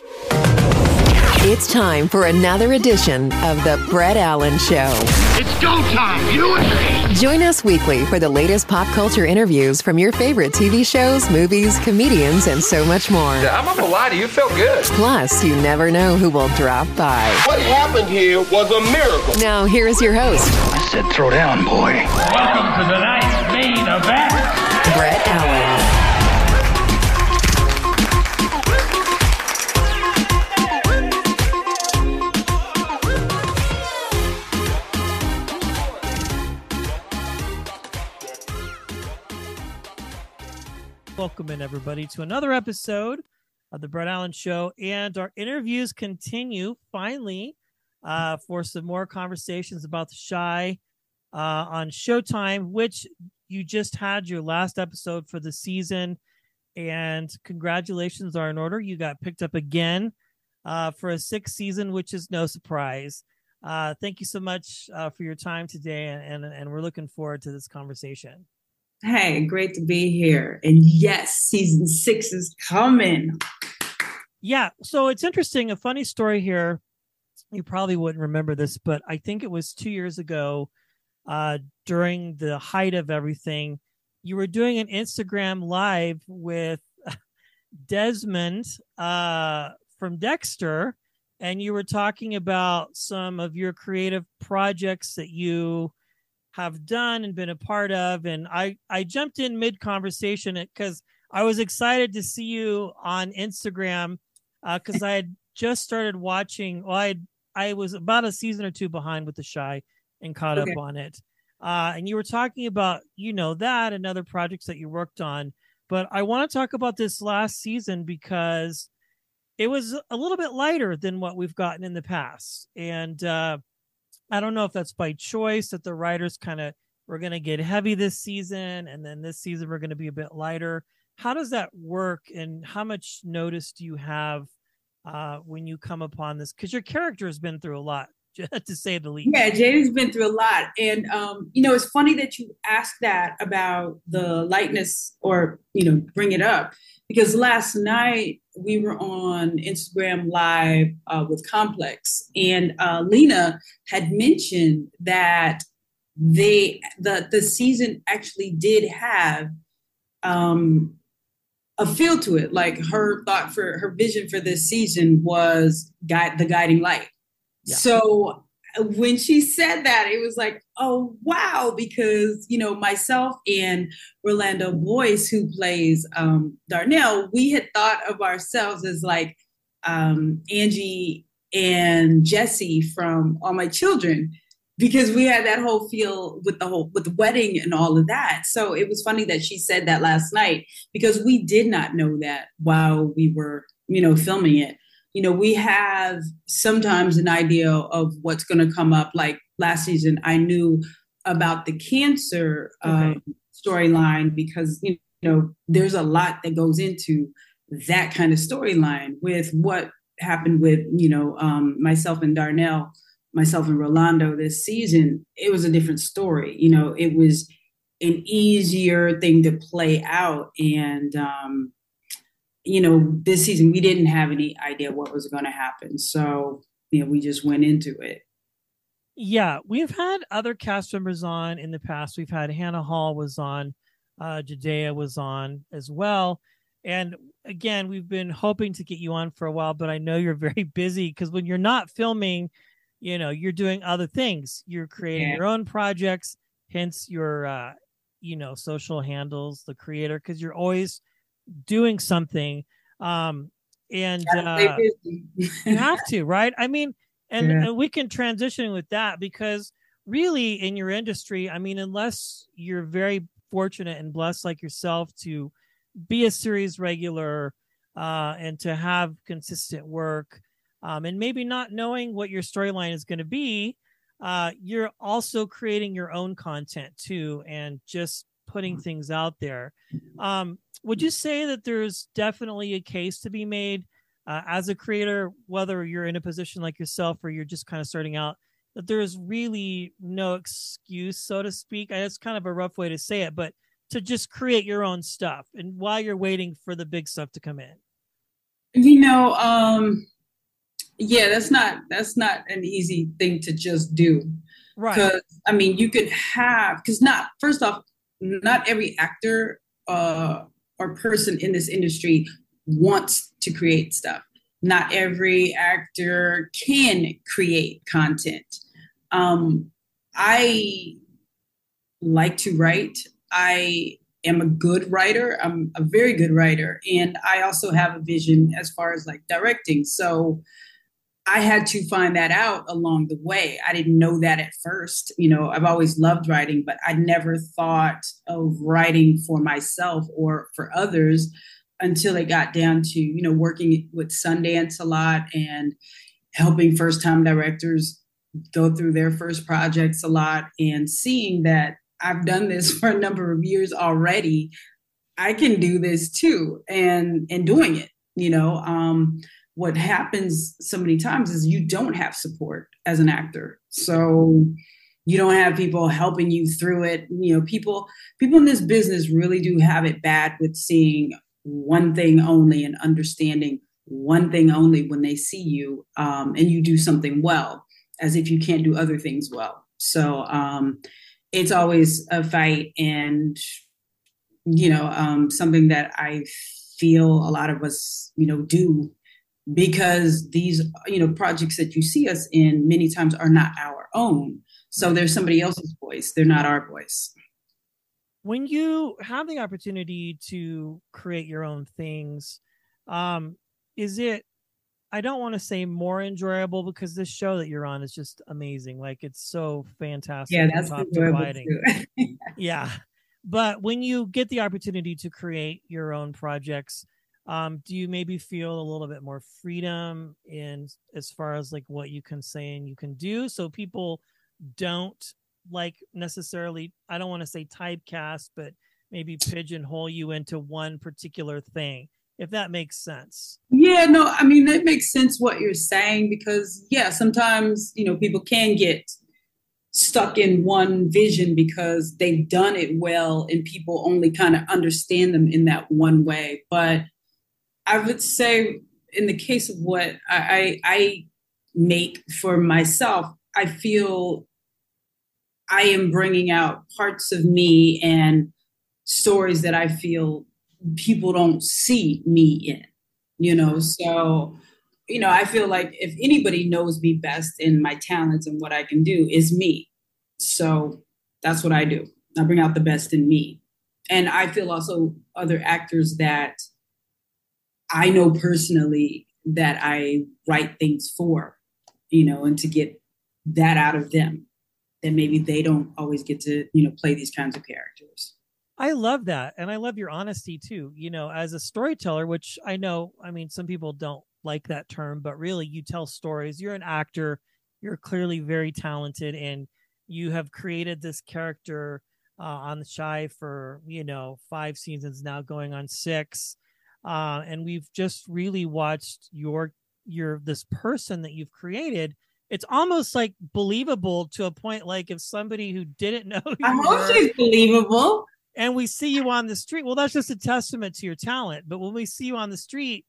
It's time for another edition of The Brett Allen Show. It's go time, you and me. Join us weekly for the latest pop culture interviews from your favorite TV shows, movies, comedians, and so much more. I'm not gonna lie to you, it felt good. Plus, you never know who will drop by. What happened here was a miracle. Now, here is your host, I said throw down, boy. Welcome to tonight's main event. Brett Allen. Welcome in, everybody, to another episode of the Brett Allen Show. And our interviews continue finally uh, for some more conversations about the Chi uh, on Showtime, which you just had your last episode for the season. And congratulations are in order. You got picked up again uh, for a sixth season, which is no surprise. Uh, thank you so much uh, for your time today, and, and and we're looking forward to this conversation. Hey, great to be here. And yes, season six is coming. Yeah. So it's interesting. A funny story here. You probably wouldn't remember this, but I think it was two years ago, uh, during the height of everything, you were doing an Instagram live with Desmond uh, from Dexter, and you were talking about some of your creative projects that you have done and been a part of. And I, I jumped in mid conversation because I was excited to see you on Instagram because uh, I had just started watching. Well, I I was about a season or two behind with the Chi and caught okay. up on it. Uh, and you were talking about you know that and other projects that you worked on. But I want to talk about this last season because it was a little bit lighter than what we've gotten in the past. And uh, I don't know if that's by choice that the writers kind of we're going to get heavy this season and then this season we're going to be a bit lighter. How does that work and how much notice do you have uh, when you come upon this? Because your character has been through a lot, to say the least. Yeah, Jada's been through a lot. And, um, you know, it's funny that you ask that about the lightness or, you know, bring it up because last night we were on Instagram Live uh, with Complex, and uh, Lena had mentioned that they the the season actually did have um, a feel to it. Like her thought for her vision for this season was guide the guiding light. Yeah. So when she said that, it was like, oh wow, because you know myself and Rolando Boyce, who plays um, Darnell, we had thought of ourselves as like um, Angie and Jesse from All My Children, because we had that whole feel with the whole with the wedding and all of that. So it was funny that she said that last night because we did not know that while we were you know filming it you know, we have sometimes an idea of what's going to come up. Like last season, I knew about the cancer okay. um, storyline because, you know, there's a lot that goes into that kind of storyline with what happened with, you know, um, myself and Darnell, myself and Rolando this season. It was a different story. You know, it was an easier thing to play out. And, um, you know, this season we didn't have any idea what was going to happen. So, you know, we just went into it. Yeah, we've had other cast members on in the past. We've had Hannaha Hall was on uh, Judea was on as well. And again, we've been hoping to get you on for a while, but I know you're very busy because when you're not filming, you know, you're doing other things. You're creating yeah. your own projects, hence your, uh, you know, social handles, the creator, because you're always doing something. Um, and uh, you have to, right? I mean, and, yeah. and we can transition with that because really in your industry, I mean, unless you're very fortunate and blessed like yourself to be a series regular uh, and to have consistent work um, and maybe not knowing what your storyline is going to be uh, you're also creating your own content too and just putting mm-hmm. things out there. Um, would you say that there's definitely a case to be made uh, as a creator whether you're in a position like yourself or you're just kind of starting out that there's really no excuse so to speak? It's kind of a rough way to say it but to just create your own stuff and while you're waiting for the big stuff to come in. You know um yeah that's not that's not an easy thing to just do. Right. Because i mean you could have because not first off not every actor uh or person in this industry wants to create stuff not every actor can create content um i like to write I am a good writer. I'm a very good writer. And I also have a vision as far as like directing. So I had to find that out along the way. I didn't know that at first. You know, I've always loved writing, but I never thought of writing for myself or for others until it got down to, you know, working with Sundance a lot and helping first time directors go through their first projects a lot and seeing that I've done this for a number of years already. I can do this too, and and doing it. You know, um, what happens so many times is you don't have support as an actor, so you don't have people helping you through it. You know, people people in this business really do have it bad with seeing one thing only and understanding one thing only when they see you um, and you do something well, as if you can't do other things well. So um, it's always a fight and you know um, something that i feel a lot of us you know do because these you know projects that you see us in many times are not our own so there's somebody else's voice they're not our voice when you have the opportunity to create your own things um is it I don't want to say more enjoyable because this show that you're on is just amazing. Like it's so fantastic. Yeah, that's enjoyable yeah. But when you get the opportunity to create your own projects, um, do you maybe feel a little bit more freedom in as far as like what you can say and you can do so people don't like necessarily I don't want to say typecast, but maybe pigeonhole you into one particular thing if that makes sense. Yeah, no, I mean, that makes sense what you're saying because, yeah, sometimes, you know, people can get stuck in one vision because they've done it well and people only kind of understand them in that one way. But I would say, in the case of what I, I, make for myself, I feel I am bringing out parts of me and stories that I feel people don't see me in, you know. So, you know, I feel like if anybody knows me best in my talents and what I can do is me. So that's what I do. I bring out the best in me. And I feel also other actors that I know personally that I write things for, you know, and to get that out of them, then maybe they don't always get to, you know, play these kinds of characters. I love that. And I love your honesty too. You know, as a storyteller, which I know, I mean, some people don't like that term, but really you tell stories. You're an actor. You're clearly very talented and you have created this character uh, on the Chi for, you know, five seasons now going on six. Uh, and we've just really watched your, your, this person that you've created. It's almost like believable to a point like if somebody who didn't know I hope she's believable. and we see you on the street well that's just a testament to your talent. But when we see you on the street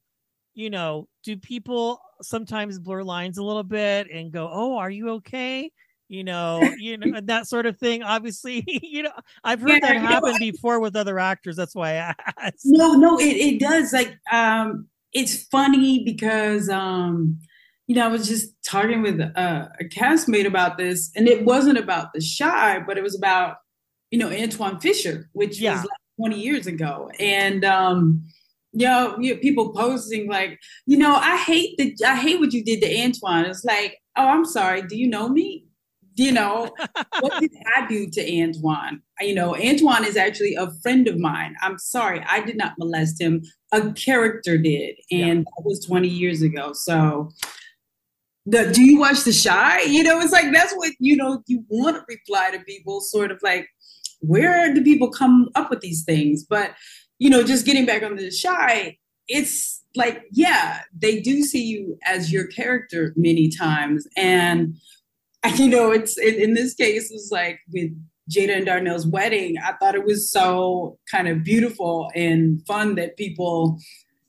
you know do people sometimes blur lines a little bit and go oh are you okay you know, you know that sort of thing. Obviously, you know, I've heard yeah, that happen know, before with other actors. That's why I asked. No, no, it, it does. Like, um, it's funny because um, you know, I was just talking with a, a castmate about this, and it wasn't about the Chi, but it was about, you know, Antwone Fisher, which yeah. was like 20 years ago. And um, you know, you know, people posting like, you know, I hate the I hate what you did to Antwone. It's like, oh, I'm sorry. Do you know me? You know, what did I do to Antwone? You know, Antwone is actually a friend of mine. I'm sorry, I did not molest him. A character did, and yeah. that was 20 years ago. So, the do you watch The Chi? You know, it's like that's what you know. You want to reply to people, sort of like, where do people come up with these things? But you know, just getting back on The Chi, it's like, yeah, they do see you as your character many times, and you know, it's in, in this case, it's like with Jada and Darnell's wedding, I thought it was so kind of beautiful and fun that people,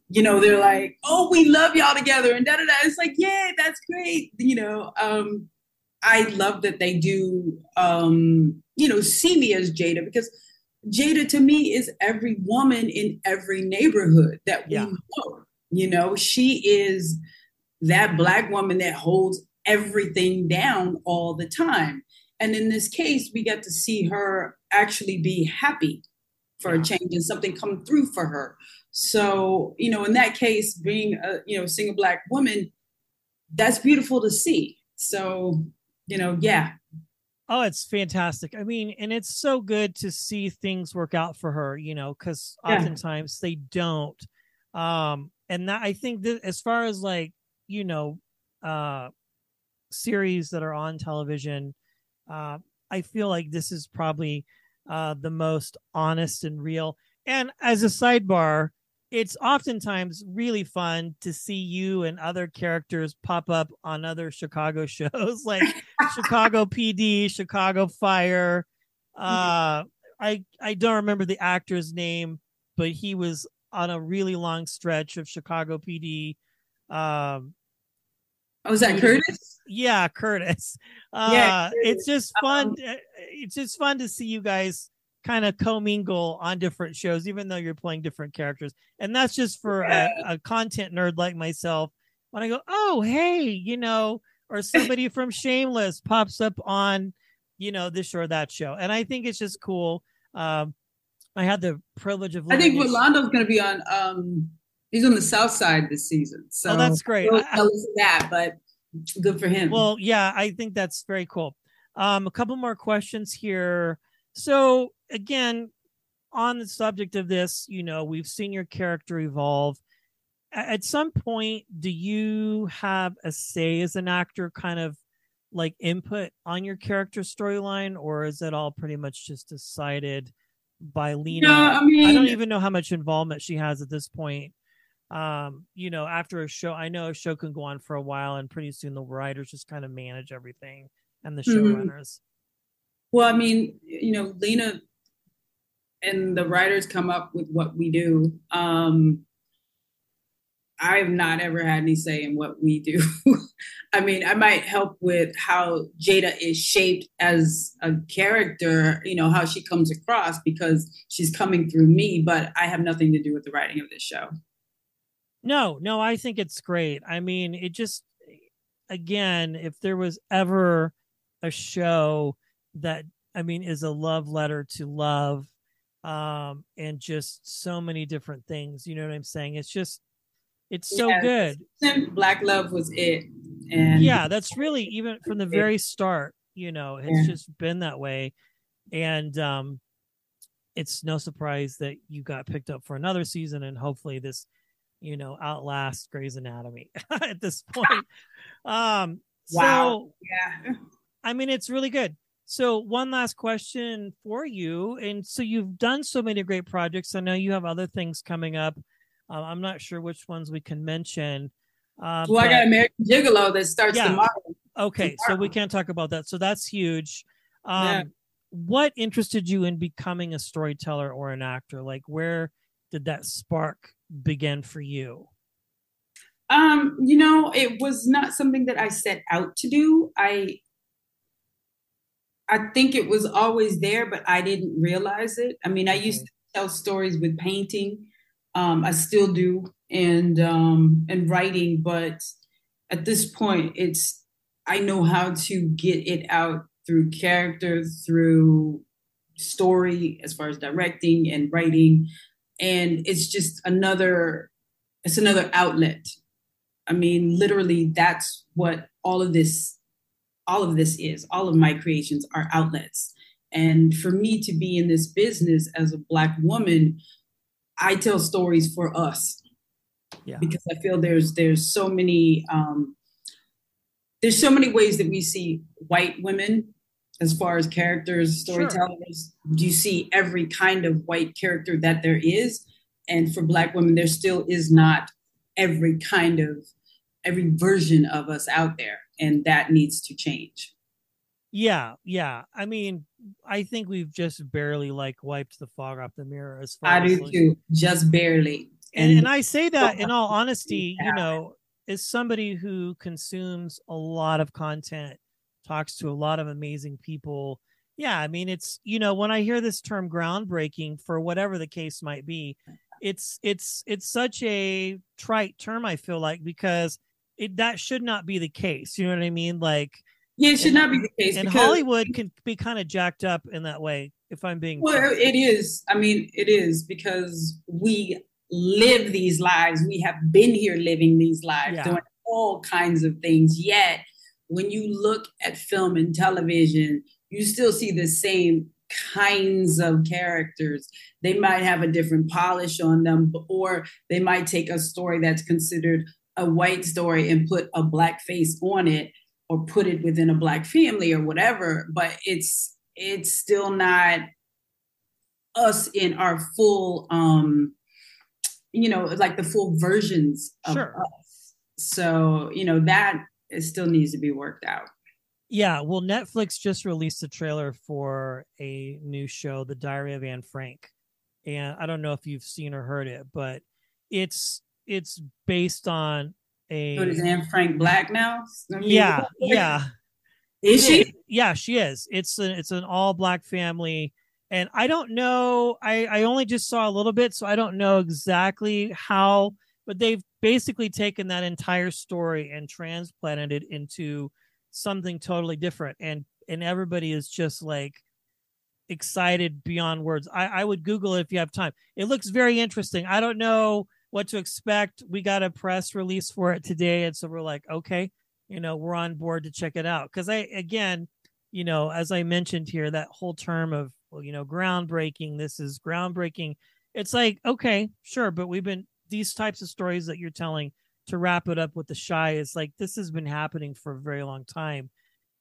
you know, they're like, oh, we love y'all together and da da da. It's like, yeah, that's great. You know, um, I love that they do, um, you know, see me as Jada because Jada to me is every woman in every neighborhood that we yeah. know. You know, she is that black woman that holds everything down all the time. And in this case, we get to see her actually be happy for a change and something come through for her. So, you know, in that case, being a you know single black woman, that's beautiful to see. So, you know, yeah. Oh, it's fantastic. I mean, and it's so good to see things work out for her, you know, because yeah. oftentimes they don't. Um, and that I think that as far as like, you know, uh series that are on television, uh, I feel like this is probably uh, the most honest and real. And as a sidebar, it's oftentimes really fun to see you and other characters pop up on other Chicago shows like Chicago PD, Chicago Fire. Uh, I I don't remember the actor's name, but he was on a really long stretch of Chicago PD. Um, oh, was that Curtis? yeah, Curtis. Uh, yeah, it's just fun. Um, it's just fun to see you guys kind of commingle on different shows, even though you're playing different characters. And that's just for yeah. a, a, content nerd like myself. When I go, oh, hey, you know, or somebody from Shameless pops up on, you know, this or that show. And I think it's just cool. Um, I had the privilege of. I think Rolando's going to be on. um He's on the South Side this season. So oh, that's great. Tell us that, but Good for him. Well, yeah, I think that's very cool. Um, a couple more questions here. So again, on the subject of this, you know, we've seen your character evolve. At some point, do you have a say as an actor, kind of like input on your character storyline, or is it all pretty much just decided by Lena? No, I mean, I don't even know how much involvement she has at this point um you know after a show i know a show can go on for a while and pretty soon the writers just kind of manage everything and the mm-hmm. showrunners mm-hmm. well i mean you know lena and the writers come up with what we do um i've not ever had any say in what we do i mean i might help with how jada is shaped as a character you know how she comes across because she's coming through me but i have nothing to do with the writing of this show no, no, I think it's great. I mean, it just again, if there was ever a show that I mean is a love letter to love um and just so many different things, you know what I'm saying? It's just it's so yeah, good. Black Love was it. And yeah, that's really even from the very start, you know, it's yeah. just been that way. And um it's no surprise that you got picked up for another season and hopefully this you know, outlast Grey's Anatomy at this point. Um, wow. So, yeah. I mean, it's really good. So, one last question for you. And so, you've done so many great projects. I know you have other things coming up. Uh, I'm not sure which ones we can mention. Uh, well, but, I got American Gigolo that starts yeah. tomorrow. Okay, tomorrow. so we can't talk about that. So that's huge. Um, yeah. What interested you in becoming a storyteller or an actor? Like, where did that spark begin for you? Um, you know, it was not something that I set out to do. I I think it was always there, but I didn't realize it. I mean, I used to tell stories with painting. Um, I still do, and um, and writing, but at this point, it's I know how to get it out through character, through story, as far as directing and writing, and it's just another it's another outlet. I mean, literally, that's what all of this all of this is. All of my creations are outlets. And for me to be in this business as a Black woman, I tell stories for us. Yeah. Because I feel there's there's so many um, there's so many ways that we see white women as far as characters, storytellers. Sure. You see every kind of white character that there is, and for Black women, there still is not every kind of every version of us out there and that needs to change yeah yeah i mean i think we've just barely like wiped the fog off the mirror as far as i as do like, too just barely and, and i say that in all honesty you know as somebody who consumes a lot of content talks to a lot of amazing people yeah i mean it's you know when i hear this term groundbreaking for whatever the case might be it's it's it's such a trite term i feel like because it that should not be the case. You know what I mean? Like yeah, it should not be the case. And Hollywood can be kind of jacked up in that way. If I'm being well, it is. I mean, it is because we live these lives. We have been here living these lives, yeah. doing all kinds of things. Yet, when you look at film and television, you still see the same kinds of characters. They might have a different polish on them, or they might take a story that's considered a white story and put a black face on it or put it within a black family or whatever but it's it's still not us in our full um you know like the full versions of sure. us so you know that it still needs to be worked out yeah well netflix just released a trailer for a new show the diary of anne frank and i don't know if you've seen or heard it but it's it's based on a. What is Anne Frank Black now? I mean, yeah, yeah. Is she? Yeah, she is. It's an it's an all black family, and I don't know. I I only just saw a little bit, so I don't know exactly how. But they've basically taken that entire story and transplanted it into something totally different, and and everybody is just like excited beyond words. I, I would Google it if you have time. It looks very interesting. I don't know what to expect. We got a press release for it today, and so we're like, okay, you know, we're on board to check it out. Because I, again, you know, as I mentioned here, that whole term of, well, you know, groundbreaking. This is groundbreaking. It's like, okay, sure, but we've been these types of stories that you're telling. To wrap it up with the Chi, is like this has been happening for a very long time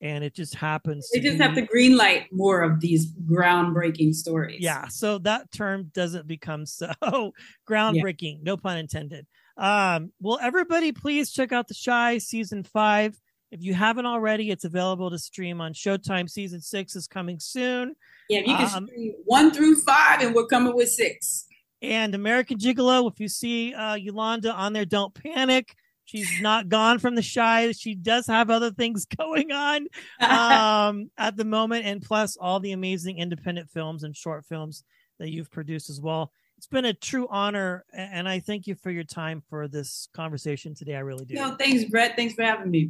and it just happens. They just be, have to green light more of these groundbreaking stories. Yeah, so that term doesn't become so groundbreaking. Yeah. No pun intended. Um, well, everybody, please check out the Chi season five. If you haven't already, it's available to stream on Showtime. Season six is coming soon. Yeah, you can um, stream one through five, and we're coming with six. And American Gigolo, if you see uh, Yolonda on there, don't panic. She's not gone from the Chi. She does have other things going on um, at the moment, and plus all the amazing independent films and short films that you've produced as well. It's been a true honor, and I thank you for your time for this conversation today. I really do. No, thanks, Brett. Thanks for having me.